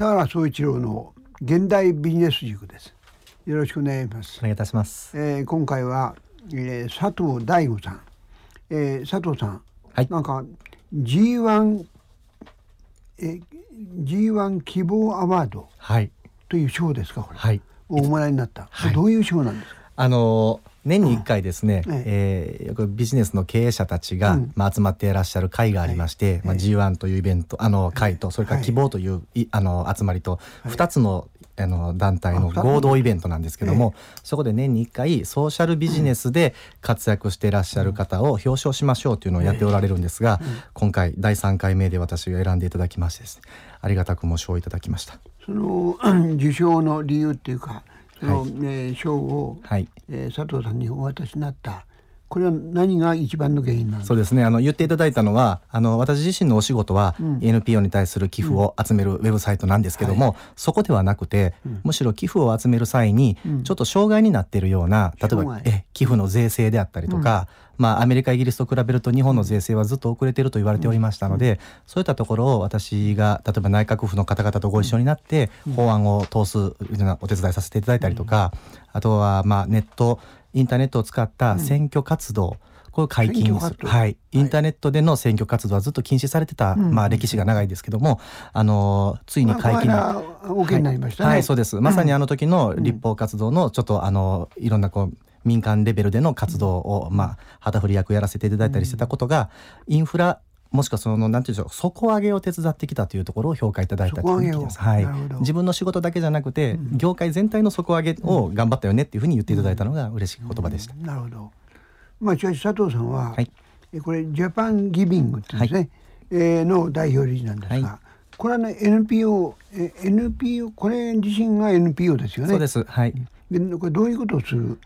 田原総一郎の現代ビジネス塾です。よろしくお願いします。お願いいたします、えー、今回は、えー、佐藤大吾さん、えー、佐藤さん、はい、なんか G1 えー、G1 希望アワードという賞ですかこれ、はい、おもらいになった、はい、どういう賞なんですか？あの年に1回ですね、うん、えー、よくビジネスの経営者たちが、うん、まあ、集まっていらっしゃる会がありまして、はい、まあ、G1 というイベントあの会とそれから希望という、はい、あの集まりと2つのあの団体の合同イベントなんですけども、そこで年に1回ソーシャルビジネスで活躍していらっしゃる方を表彰しましょうというのをやっておられるんですが、今回第3回目で私が選んでいただきましてですねありがたくも賞をいただきました。その 受賞の理由っていうかその、はい、えー、賞を、はい。えー、佐藤さんにお渡しになったこれは何が一番の原因なんですか？そうですね。あの言っていただいたのはあの私自身のお仕事は、うん、NPO に対する寄付を集めるウェブサイトなんですけども、うんはい、そこではなくて、うん、むしろ寄付を集める際に、ちょっと障害になっているような例えばえ寄付の税制であったりとか、まあ、アメリカイギリスと比べると日本の税制はずっと遅れていると言われておりましたので、そういったところを私が例えば内閣府の方々とご一緒になって法案を通すお手伝いさせていただいたりとか、あとはまあネットインターネットを使った選挙活動、これを解禁する、はい、インターネットでの選挙活動はずっと禁止されてた、まあ、歴史が長いですけども、あのついに解禁、まあ、になりましたね、はい、はい、そうです。まさにあの時の立法活動のちょっとあのいろんなこう民間レベルでの活動を、まあ、旗振り役やらせていただいたりしてたことが、インフラもしくはそのなんていうんでしょう底上げを手伝ってきたというところを評価いただいたというはい、自分の仕事だけじゃなくて、うん、業界全体の底上げを頑張ったよねっていうふうに言っていただいたのが嬉しい言葉でした。うん。うん、なるほど。まあしかし佐藤さんは、はい、これジャパンギビングってですね、はい、えー、の代表理事なんですが、はい、これはね NPO え NPO これ自身が NPO ですよね。そうです。はい。でこれどういうことをする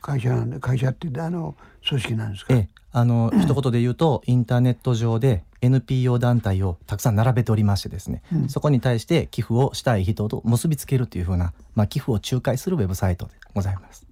会社なんで、会社ってあの組織なんですか？ええあの一言で言うとインターネット上で NPO 団体をたくさん並べておりましてですね、うん、そこに対して寄付をしたい人と結びつけるというふうな、まあ、寄付を仲介するウェブサイトでございます。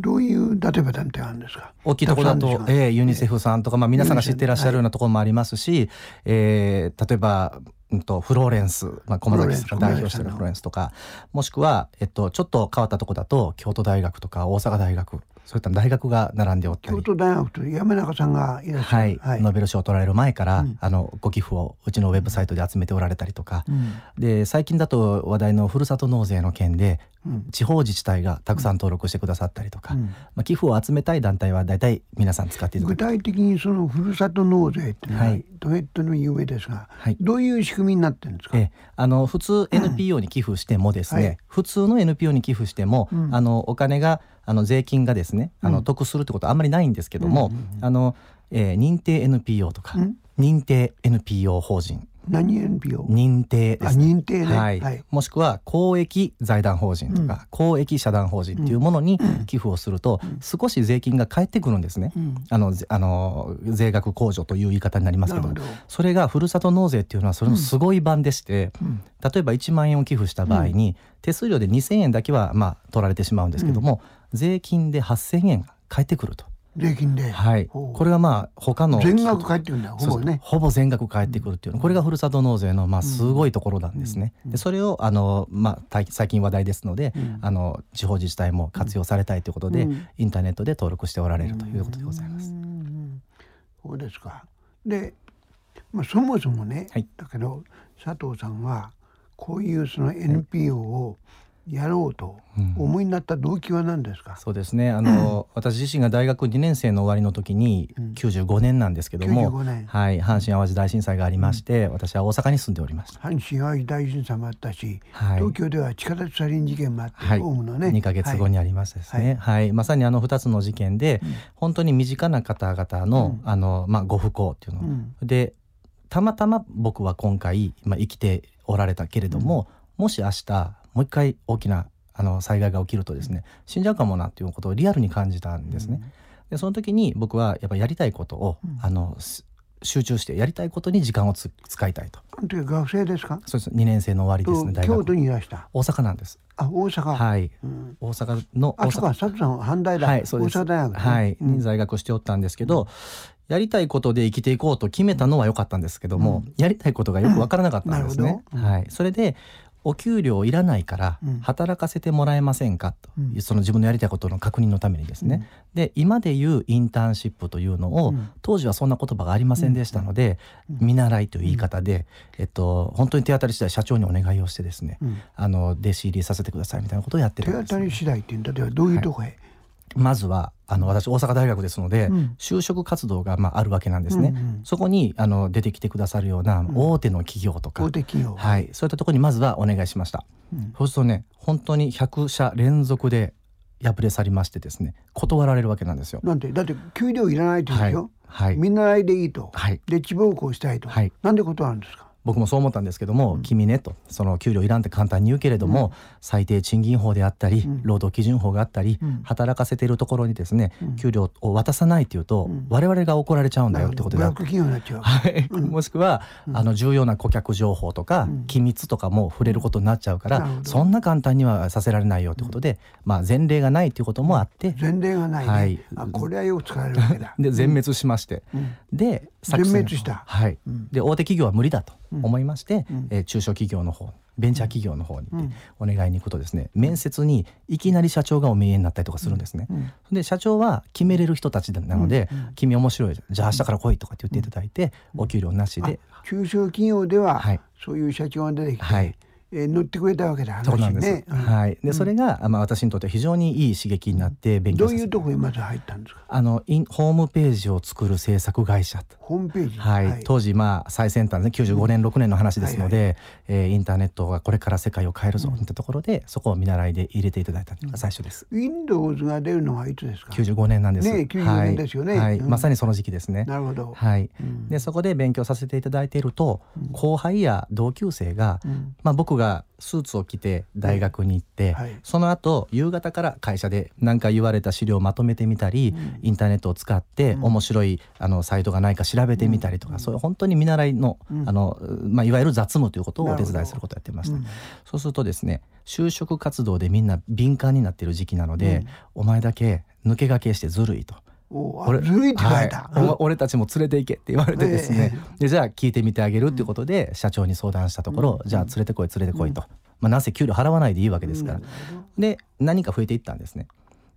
どういう例えば団体あるんですか？大きいところだと、えー、ユニセフさんとか、まあ、皆さんが知っていらっしゃるようなところもありますし、はい、えー、例えばうんとフローレンス、まあ、駒崎さんが代表しているフローレンスとか。もしくは、えっと、ちょっと変わったところだと京都大学とか大阪大学そういった大学が並んでおったり。京都大学と山中さんがいらっしゃる、はい、はい、ノーベル賞を取られる前から、うん、あのご寄付をうちのウェブサイトで集めておられたりとか、うん、で最近だと話題のふるさと納税の件で、うん、地方自治体がたくさん登録してくださったりとか、まあ、寄付を集めたい団体は大体皆さん使っていただ具体的にそのふるさと納税っていうのは、はい、ドヘッドの有名ですが、はい、どういう仕組みになってるんですか、えあの普通 NPO に寄付してもですね、はい、普通の NPO に寄付しても、あのお金があの税金がですねあの得するってことはあんまりないんですけども、あのえー、認定 NPO とか、認定 NPO 法人。何 NPO? 認定です、ね、認定ね、はい、はい、もしくは公益財団法人とか、うん、公益社団法人っていうものに寄付をすると、うん、少し税金が返ってくるんですね、うん、あのあの税額控除という言い方になりますけどそれがふるさと納税っていうのはそれのすごい版でして、例えば1万円を寄付した場合に、手数料で2,000円だけはまあ取られてしまうんですけども、税金で8,000円が返ってくると。税金で、はい、これはまあ他の全額返ってくるんだほぼね。ほぼ全額返ってくるっていうの。これがふるさと納税のまあすごいところなんですね。でそれをあのまあ最近話題ですので、あの地方自治体も活用されたいということで、インターネットで登録しておられるということでございます。そうですか。で、まあそもそもね、はい、だけど佐藤さんはこういうその NPO をやろうと思いになった動機は何ですか、うん、そうですね。あの、うん、私自身が大学2年生の終わりの時に、うん、95年なんですけども、はい、阪神・淡路大震災がありまして、うん、私は大阪に住んでおりました。阪神・淡路大震災もあったし、はい、東京では地下鉄サリン事件もあって、はい、ホームのね。2か月後にありましたですね、はい、はい、まさにあの2つの事件で、本当に身近な方々の,、あのまあ、ご不幸っていうの、でたまたま僕は今回、まあ、生きておられたけれども、もし明日もう一回大きなあの災害が起きるとですね死んじゃうかもなっていうことをリアルに感じたんですね。でその時に僕はやっぱやりたいことを、あの集中してやりたいことに時間をつ使いたいと。学生ですか？そうです。2年生の終わりですね。大学京都にいらした？大阪なんです。あ、大阪。はい。うん、大阪の大阪。あ、そうか。阪大だ。はい、そうです。大阪大学、ね、はい、に在学しておったんですけど。うんやりたいことで生きていこうと決めたのは良かったんですけども、うん、やりたいことがよく分からなかったんですね。うん、はい、それでお給料いらないから働かせてもらえませんかと、うん、その自分のやりたいことの確認のためにですね、うん、で今でいうインターンシップというのを、うん、当時はそんな言葉がありませんでしたので、見習いという言い方で、えっと、本当に手当たり次第社長にお願いをしてですね、あの弟子入りさせてくださいみたいなことをやってるんです、手当たり次第っていう例えばどういうとこへ、はいまずはあの私大阪大学ですので、うん、就職活動がまああるわけなんですね、うんうん、そこにあの出てきてくださるような大手の企業とか、大手企業。はい、そういったところにまずはお願いしました、うん、そうするとね本当に100社連続で敗れ去りましてですね断られるわけなんですよ。なんでだって給料いらないとですよ、はい、はい、みんなでいいと、はい、で地方校したいと、はい、なんで断るんですか？僕もそう思ったんですけども、うん、君ねとその給料いらんって簡単に言うけれども、うん、最低賃金法であったり、うん、労働基準法があったり、働かせているところにですね、給料を渡さないというと、我々が怒られちゃうんだよってことではい、もしくは、あの重要な顧客情報とか、機密とかも触れることになっちゃうから、そんな簡単にはさせられないよってことで、まあ前例がないということもあって、前例がない、ね、はい、あこれはよく使われるわけだ。で全滅しまして、で全滅した。はい、で大手企業は無理だと思いまして、うん、えー、中小企業の方ベンチャー企業の方にお願いに行くとですね、面接にいきなり社長がお見えになったりとかするんですね。で社長は決めれる人たちなので「君面白いじゃあ明日から来い」とかって言っていただいて、お給料なしで。中小企業では、はい、そういう社長が出てきて、はいえー、乗ってくれたわけだ、ね、そうなんです、うん、はい。でそれが、まあ、私にとって非常にいい刺激になって勉強どういうところにまず入ったんですか？あのインホームページを作る制作会社。ホームページ、はい、はい、当時まあ最先端で95年、うん、6年の話ですので、はいはい、えー、インターネットがこれから世界を変えるぞといったところで、うん、そこを見習いで入れていただいたのが最初です、うん、Windows が出るのはいつですか？95年なんです。ね95年ですよね、はい、はい、まさにその時期ですね。なるほど。はい、でそこで勉強させていただいていると、後輩や同級生が、まあ僕がスーツを着て大学に行って、はい、その後夕方から会社で何か言われた資料をまとめてみたり、うん、インターネットを使って面白いあのサイトがないか調べてみたりとか、うん、そういう本当に見習いの,、あのまあ、いわゆる雑務ということをお手伝いすることをやってました。そうするとですね就職活動でみんな敏感になっている時期なので、お前だけ抜け駆けしてずるいと。俺ずるいって言われた、はい、俺たちも連れて行けって言われてですね、えー、でじゃあ聞いてみてあげるっていうことで社長に相談したところ、うん、じゃあ連れてこい連れてこいと、まあ、なぜ給料払わないでいいわけですから、で何か増えていったんですね。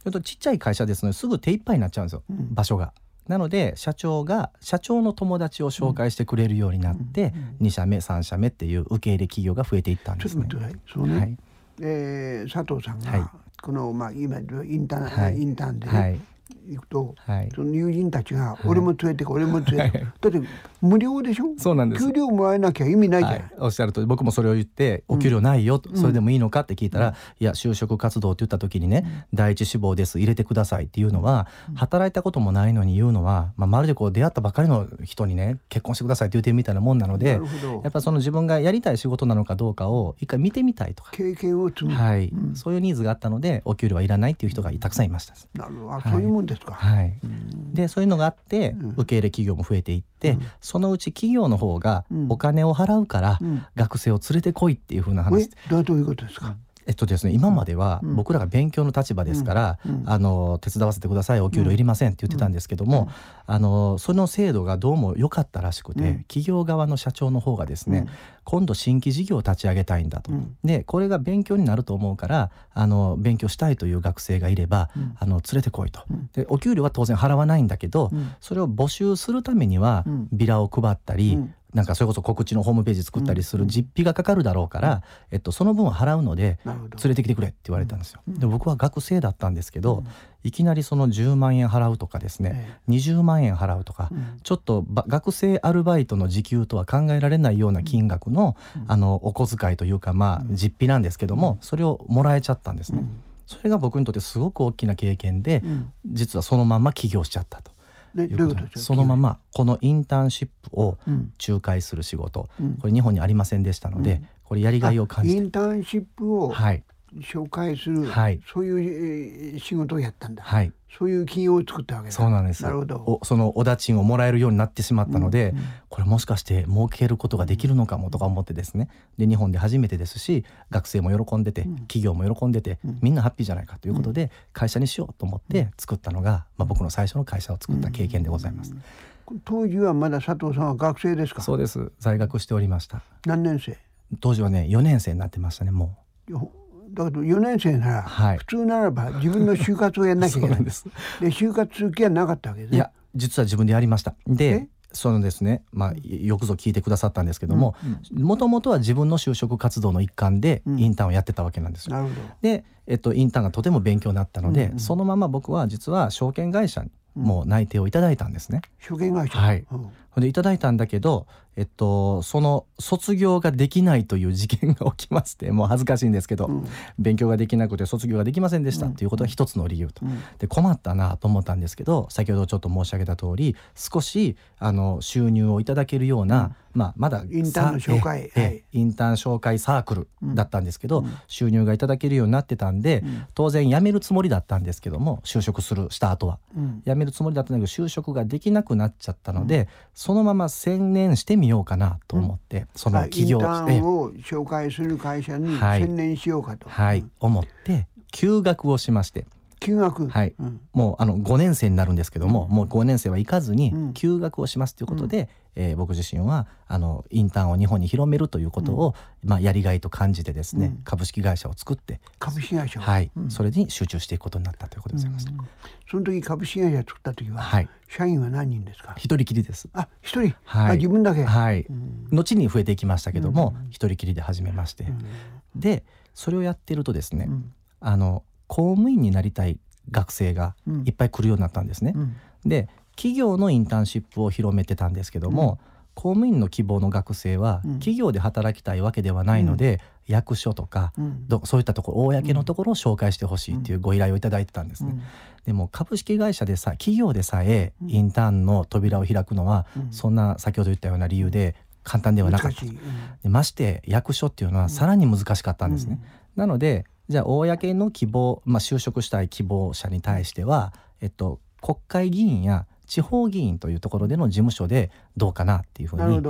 ちょっとちっちゃい会社ですのですぐ手一杯になっちゃうんですよ、うん、場所が。なので社長が社長の友達を紹介してくれるようになって、うん、2社目3社目っていう受け入れ企業が増えていったんですね。そね、はい、えー、佐藤さんが、はい、この、まあ、今インターン、はい、インターンで、ね、はい行くと、はい、その友人たちが「俺も連れてこ、はい、俺も連れてこ」だって無料でしょ？そうなんです。給料もらえなきゃ意味ないじゃない、はい、おっしゃると僕もそれを言って「お給料ないよ」うん、それでもいいのかって聞いたら「うん、いや就職活動って言った時にね、うん、第一志望です入れてください」っていうのは、働いたこともないのに言うのは、まあ、まるでこう出会ったばかりの人にね結婚してくださいって言ってるみたいなもんなのでやっぱその自分がやりたい仕事なのかどうかを一回見てみたいとか。経験を積む、はい、そういうニーズがあったのでお給料はいらないっていう人がたくさんいました。なるほど、そういうもんですか。はい、でそういうのがあって、受け入れ企業も増えていって、そのうち企業の方がお金を払うから、学生を連れてこいっていうふうな話、どういうことですか？えっとですね、今までは僕らが勉強の立場ですから、うん、あの手伝わせてくださいお給料いりませんって言ってたんですけども、うん、あのその制度がどうも良かったらしくて、うん、企業側の社長の方がですね、今度新規事業を立ち上げたいんだと、でこれが勉強になると思うからあの勉強したいという学生がいれば、あの連れてこいと。でお給料は当然払わないんだけど、それを募集するためにはビラを配ったり、なんかそれこそ告知のホームページ作ったりする実費がかかるだろうから、えっと、その分は払うので連れてきてくれって言われたんですよ。で僕は学生だったんですけど、いきなりその10万円払うとかですね、20万円払うとか、ちょっと学生アルバイトの時給とは考えられないような金額の,、あのお小遣いというかまあ実費なんですけども、それをもらえちゃったんですね。それが僕にとってすごく大きな経験で、実はそのまま起業しちゃったと。そのままこのインターンシップを仲介する仕事、うん、これ日本にありませんでしたので、うん、これやりがいを感じて。インターンシップを紹介する、はい、そういう仕事をやったんだ、はい、そういう企業を作ったわけだ。そうなんです。なるほど。そのお立ちをもらえるようになってしまったので、うんうん、これもしかして儲けることができるのかもとか思ってですね。で日本で初めてですし学生も喜んでて、うん、企業も喜んでて、うん、みんなハッピーじゃないかということで、会社にしようと思って作ったのが、まあ、僕の最初の会社を作った経験でございます。当時はまだ佐藤さんは学生ですか？そうです。在学しておりました。何年生？当時はね4年生になってましたねもう。だけど4年生なら、はい、普通ならば自分の就活をやんなきゃいけない。で就活する気はなかったわけですね。いや実は自分でやりました。でそのですね、まあ、よくぞ聞いてくださったんですけどももともとは自分の就職活動の一環でインターンをやってたわけなんですよ。で、えっと、インターンがとても勉強になったので、うんうん、そのまま僕は実は証券会社にもう内定をいただいたんですね。証券会社？はい、うんでいただいたんだけど、えっと、その卒業ができないという事件が起きましてもう恥ずかしいんですけど、うん、勉強ができなくて卒業ができませんでしたっていうことが一つの理由と、うん、で困ったなと思ったんですけど先ほどちょっと申し上げた通り少しあの収入をいただけるような、まあ、まだインターンの紹介、はい、インターン紹介サークルだったんですけど、収入がいただけるようになってたんで、当然辞めるつもりだったんですけども就職するした後は、辞めるつもりだったんだけど就職ができなくなっちゃったので、そのまま専念してみようかなと思って、その企業インターンを紹介する会社に専念しようかと、はい、はい、思って休学をしまして。休学。はい、うん、もうあの5年生になるんですけども、うん、もう5年生は行かずに休学をしますということで、えー、僕自身はあのインターンを日本に広めるということを、うん、まあ、やりがいと感じてですね、うん、株式会社を作って株式会社はい、うん、それに集中していくことになったということでございます、その時株式会社作った時は、はい、社員は何人ですか？一人きりです。あ一人、はい、自分だけ？はい、後に増えていきましたけども一、人きりで始めまして、でそれをやってるとですね、あの公務員になりたい学生がいっぱい来るようになったんですね、で企業のインターンシップを広めてたんですけども、うん、公務員の希望の学生は企業で働きたいわけではないので、うん、役所とか、うん、そういったところ公のところを紹介してほしいっていうご依頼をいただいてたんですね。でも株式会社でさ企業でさえインターンの扉を開くのは、そんな先ほど言ったような理由で簡単ではなかった、でまして役所っていうのはさらに難しかったんですね。なのでじゃあ公の希望、まあ、就職したい希望者に対しては、えっと、国会議員や地方議員というところでの事務所でどうかなっていうふうに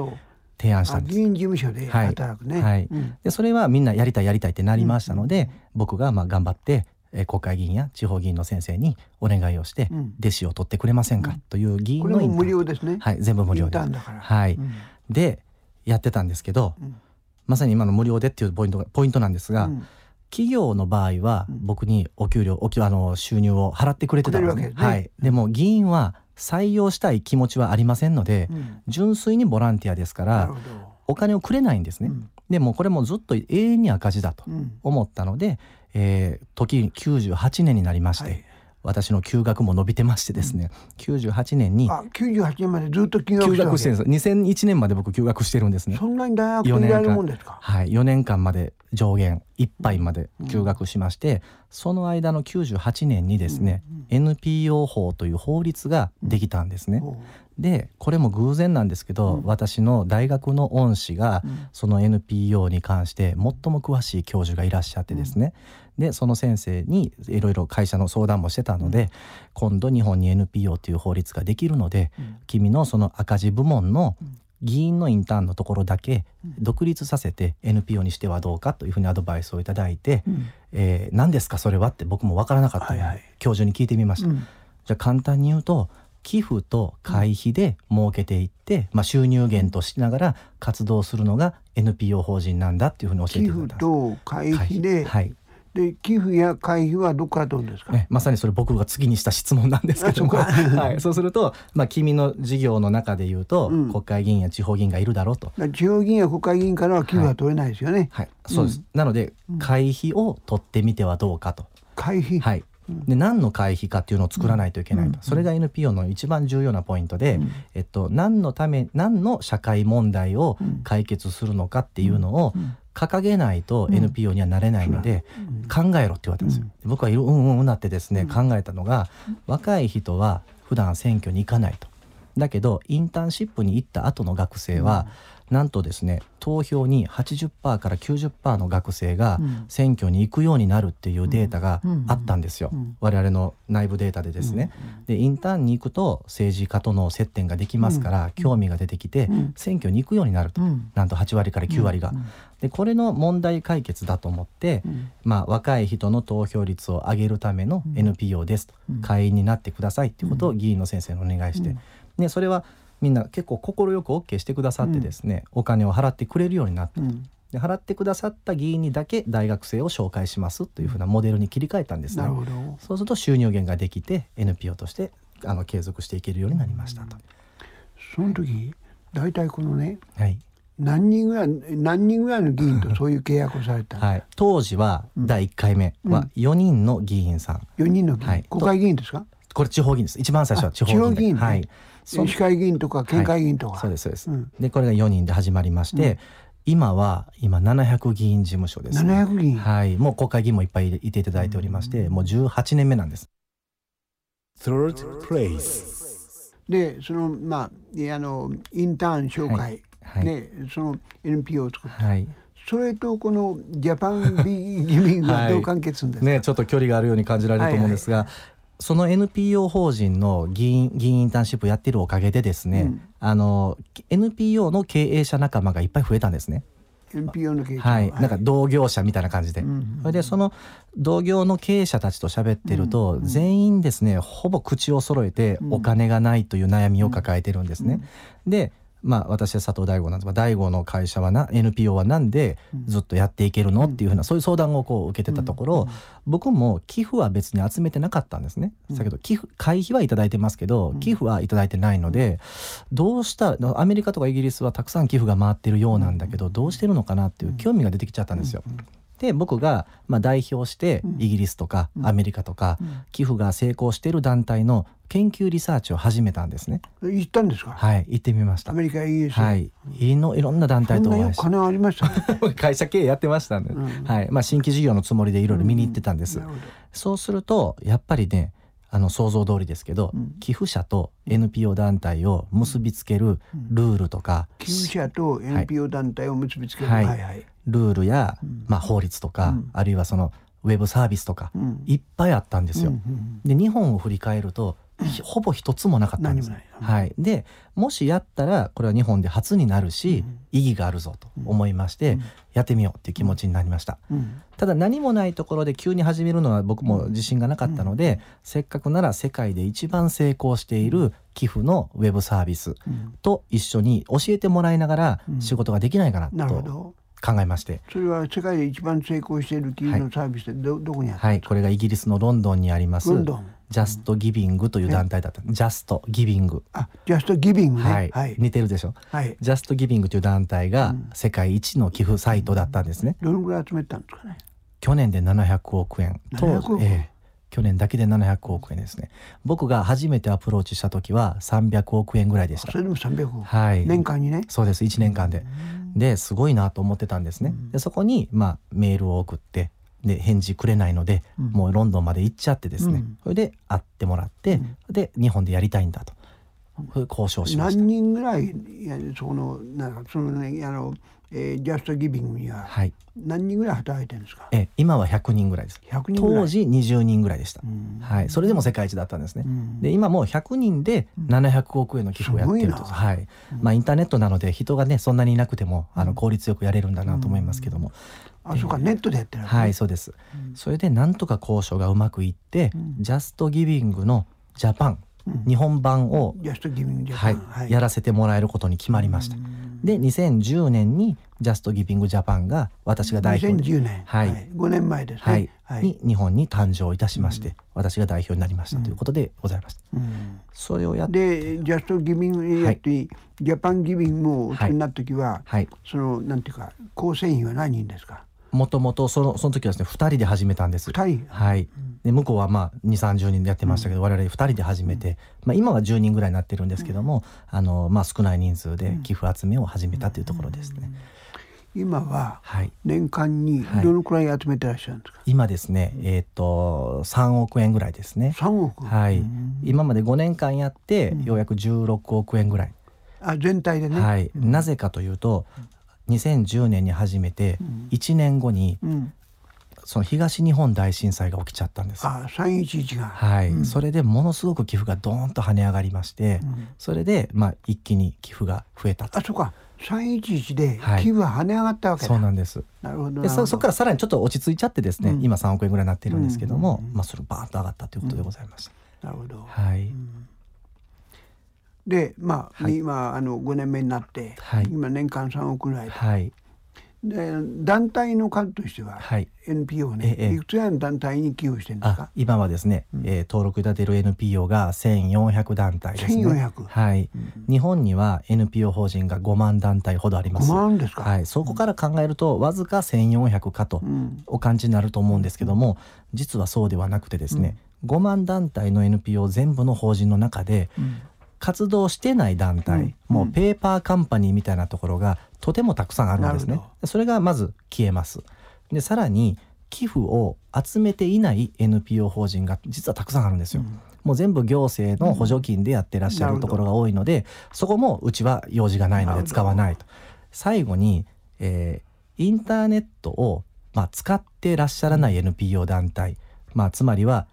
提案したんです。議員事務所で働くね。はい。うん、でそれはみんなやりたいやりたいってなりましたので、うん、僕がまあ頑張ってえ国会議員や地方議員の先生にお願いをして、弟子を取ってくれませんか、という議員の無料ですね。はい、全部無料で。はい。でやってたんですけど、まさに今の無料でっていうポイントポイントなんですが。企業の場合は僕にお給料、おあの収入を払ってくれてたんですね。ねはい。でも議員は採用したい気持ちはありませんので、うん、純粋にボランティアですからお金をくれないんですね。うん、でもこれもずっと永遠に赤字だと思ったので、うん、えー、時98年になりまして、はい、私の休学も伸びてましてですね、うん、98年にあ98年までずっと休学してるんです。2001年まで僕休学してるんですね。そんなに大学にいられるもんですか？はい4年間まで上限いっぱいまで休学しまして、うん、その間の98年にですね、うんうん、NPO 法という法律ができたんですね、でこれも偶然なんですけど、うん、私の大学の恩師が、その NPO に関して最も詳しい教授がいらっしゃってですね、でその先生にいろいろ会社の相談もしてたので、今度日本に NPO という法律ができるので、君のその赤字部門の議員のインターンのところだけ独立させて NPO にしてはどうかというふうにアドバイスをいただいて、うん。えー、何ですかそれはって僕も分からなかったので、はいはい、教授に聞いてみました。うん、じゃあ簡単に言うと寄付と会費で儲けていって、まあ、収入源としながら活動するのが NPO 法人なんだっていうふうに教えてくれた寄付と会費で、はい、で寄付や会費はどこから取るんですか、ね、まさにそれ僕が次にした質問なんですけども。はい、そうすると、まあ、君の事業の中でいうと、うん、国会議員や地方議員がいるだろうと。地方議員や国会議員からは寄付は取れないですよね、はい、はい、そうです、うん、なので会費を取ってみてはどうかと。会費。はいで何の会費かっていうのを作らないといけないと、それが NPO の一番重要なポイントで、えっと、何のため何の社会問題を解決するのかっていうのを掲げないと NPO にはなれないので、考えろって言われたんですよ。僕はうんうんうんなってですね、考えたのが若い人は普段選挙に行かないと。だけどインターンシップに行った後の学生は、なんとですね投票に80%から90%の学生が選挙に行くようになるっていうデータがあったんですよ、我々の内部データでですね。でインターンに行くと政治家との接点ができますから、興味が出てきて、選挙に行くようになると、なんと8割から9割が。でこれの問題解決だと思って、まあ、若い人の投票率を上げるための NPO ですと、会員になってくださいっていうことを議員の先生にお願いして、でそれはみんな結構快く OK してくださってですね、うん、お金を払ってくれるようになった、うん、で払ってくださった議員にだけ大学生を紹介しますというふうなモデルに切り替えたんですね。そうすると収入源ができて NPO としてあの継続していけるようになりましたと。その時大体このね、はい、何人ぐらい何人ぐらいの議員と そういう契約をされたはい、当時は第1回目は4人の議員さん、うん、4人の議員、はい、国会議員ですか？これ地方議員です。一番最初は地方議員議員、はい、市会議員とか県会議員とか、はい、そうですそうです、うん、でこれが4人で始まりまして、うん、今は今700議員事務所です、ね、700議員。はい。もう国会議員もいっぱいいていただいておりまして、もう18年目なんです。Third place でそのまああのインターン紹介、はい、ねその NPO を作った、はい、それとこのジャパンビギミングはどう関係するんですか、はい、ねちょっと距離があるように感じられると思うんですが、はいはいその NPO 法人の議員議員インターンシップやってるおかげでですね、うん、あの NPO の経営者仲間がいっぱい増えたんですね。NPO の経営者。はい、なんか同業者みたいな感じで、うん、それでその同業の経営者たちと喋ってると、うん、全員ですねほぼ口を揃えてお金がないという悩みを抱えてるんですね。でまあ、私は佐藤大吾なんです。が大吾の会社はな NPO はなんでずっとやっていけるのっていうふうなそういう相談をこう受けてたところ、僕も寄付は別に集めてなかったんですね。だけど寄付会費は頂いてますけど寄付は頂いてないのでどうしたアメリカとかイギリスはたくさん寄付が回ってるようなんだけどどうしてるのかなっていう興味が出てきちゃったんですよ。で僕がまあ代表してイギリスとかアメリカとか寄付が成功している団体の研究リサーチを始めたんですね。行ったんですか？はい、行ってみました。アメリカイ。はい、いのいろんな団体とお会いして。金ありました、ね、会社経営やってましたんで、うん、はい、まあ新規事業のつもりでいろいろ見に行ってたんです。うん、そうするとやっぱりね。あの想像通りですけど、うん、寄付者と NPO 団体を結びつけるルールとか、寄付者と NPO 団体を結びつける、はい、はいはい、ルールや、まあ、法律とか、あるいはそのウェブサービスとか、いっぱいあったんですよ。で日本を振り返るとほぼ一つもなかったんです。はい、でもしやったらこれは日本で初になるし、意義があるぞと思いまして、やってみようっていう気持ちになりました、ただ何もないところで急に始めるのは僕も自信がなかったので、せっかくなら世界で一番成功している寄付のウェブサービスと一緒に教えてもらいながら仕事ができないかなと考えましてそれは世界で一番成功している企業のサービスってど,、どこにあるはいこれがイギリスのロンドンにありますロンドンジャストギビングという団体だった。ジャストギビング。あ、ジャストギビング、ね、はい。似てるでしょ？はい。ジャストギビングという団体が世界一の寄付サイトだったんですね。どのぐらい集めたんですかね？去年で700億円。700億円。ええ去年だけで700億円ですね。僕が初めてアプローチした時は300億円ぐらいでした。それでも300億。はい。年間にね。そうです。1年間で。ですごいなと思ってたんですね。でそこにまあメールを送ってで返事くれないので、うん、もうロンドンまで行っちゃってですね、うん、それで会ってもらって、うん、で日本でやりたいんだと。交渉しました。何人ぐらいそのなんかそのねあの、えー、ジャストギビングには何人ぐらい働いてるんですか、え今は100人ぐらいです。人当時20人ぐらいでした、はい、それでも世界一だったんですね、で今もう100人で700億円の寄付をやってると、はい。まあ、インターネットなので人がねそんなにいなくてもあの効率よくやれるんだなと思いますけども、あ、そうか、ネットでやってる、ね、はい、そうです。うん、それでなんとか交渉がうまくいって、うん、ジャストギビングのジャパン、うん、日本版を、はい、はい、やらせてもらえることに決まりました。で、2010年にジャストギビングジャパンが私が代表2010年、はい、はい、5年前ですね。はい、に日本に誕生いたしまして、私が代表になりましたということでございます。それをやってで、ジャストギビングやって、ジャパンギビングをお作りになった時は、はい、そのなんていうか構成員は何人ですか？もともとそのその時はですね2人で始めたんです。2人？はい、で向こうはまあ2 3 0人でやってましたけど、うん、我々2人で始めて、まあ、今は10人ぐらいになってるんですけども、うん、あのまあ、少ない人数で寄付集めを始めたというところですね。今は年間にどのくらい集めてらっしゃるんですか、はい、今ですね、えーと、と3億円ぐらいですね。3億？はい、今まで5年間やってようやく16億円ぐらい、あ全体でね、はい、なぜかというと2010年に始めて1年後に、その東日本大震災が起きちゃったんです。あ、三一一が。はい、うん、それでものすごく寄付がドーンと跳ね上がりまして、うん、それでまあ一気に寄付が増えたあ、そうか。三一一で寄付は跳ね上がったわけ、はい、そうなんです。なるほど。でそそこからさらにちょっと落ち着いちゃってですね、うん、今三億円ぐらいになってるんですけども、まあそれバーンと上がったということでございました。なるほど。はい。でまあ、はい、今あの5年目になって、はい、今年間3億ぐらい、はい、で団体の数としては、はい、NPO ね、ええ、いくつやの団体に寄付してるんですか？今はですね、うん、えー、登録いただてる NPO が1400団体ですね。1400はい、うん、日本には NPO 法人が5万団体ほどあります。5万ですか、はい、そこから考えるとわずか1400かとお感じになると思うんですけども、実はそうではなくてですね、うん、5万団体の NPO 全部の法人の中で、活動してない団体、うん、もうペーパーカンパニーみたいなところがとてもたくさんあるんですね。それがまず消えます。でさらに寄付を集めていない NPO 法人が実はたくさんあるんですよ。うん、もう全部行政の補助金でやってらっしゃるところが多いので、そこもうちは用事がないので使わないと。最後に、えー、インターネットを、まあ、使ってらっしゃらない NPO 団体、まあ、つまりは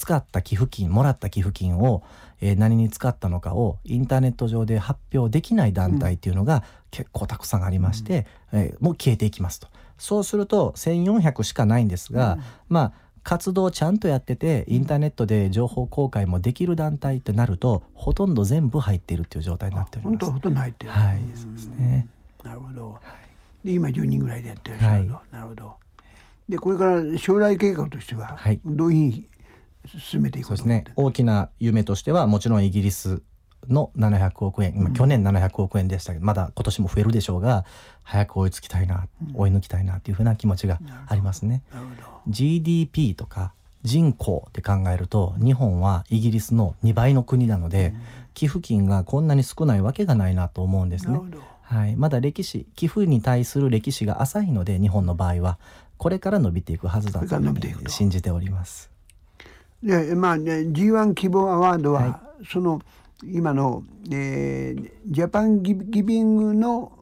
使った寄付金もらった寄付金を、えー、何に使ったのかをインターネット上で発表できない団体っていうのが結構たくさんありまして、うん、えー、もう消えていきますと。そうすると1400しかないんですが、うん、まあ活動ちゃんとやっててインターネットで情報公開もできる団体ってなるとほとんど全部入っているっていう状態になっております。本当ほとんど入ってる。はい、そうですね。なるほど。で今10人ぐらいでやってるはい、なるほど。でこれから将来計画としては、はい、どういうふうに進めていくそうですね。大きな夢としてはもちろんイギリスの700億円、今去年700億円でしたけどまだ今年も増えるでしょうが早く追いつきたいな、追い抜きたいなっていうふうな気持ちがありますね。GDP とか人口って考えると日本はイギリスの2倍の国なので、寄付金がこんなに少ないわけがないなと思うんですね。はい、まだ歴史寄付に対する歴史が浅いので日本の場合はこれから伸びていくはずだと。信じております。でまあ、ね、G1 希望アワードは、はい、その今の、えー、ジャパンギビングの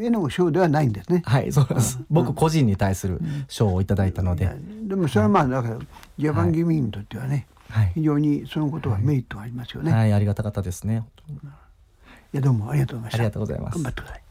への賞ではないんですね。はい、そうです。うん、僕個人に対する賞をいただいたので。でもそれはまあだからジャパンギビングにとってはね、はい、非常にそのことはメリットがありますよね。はい、はい、ありがたかったですね。いやどうもありがとうございました。ありがとうございます。頑張ってください。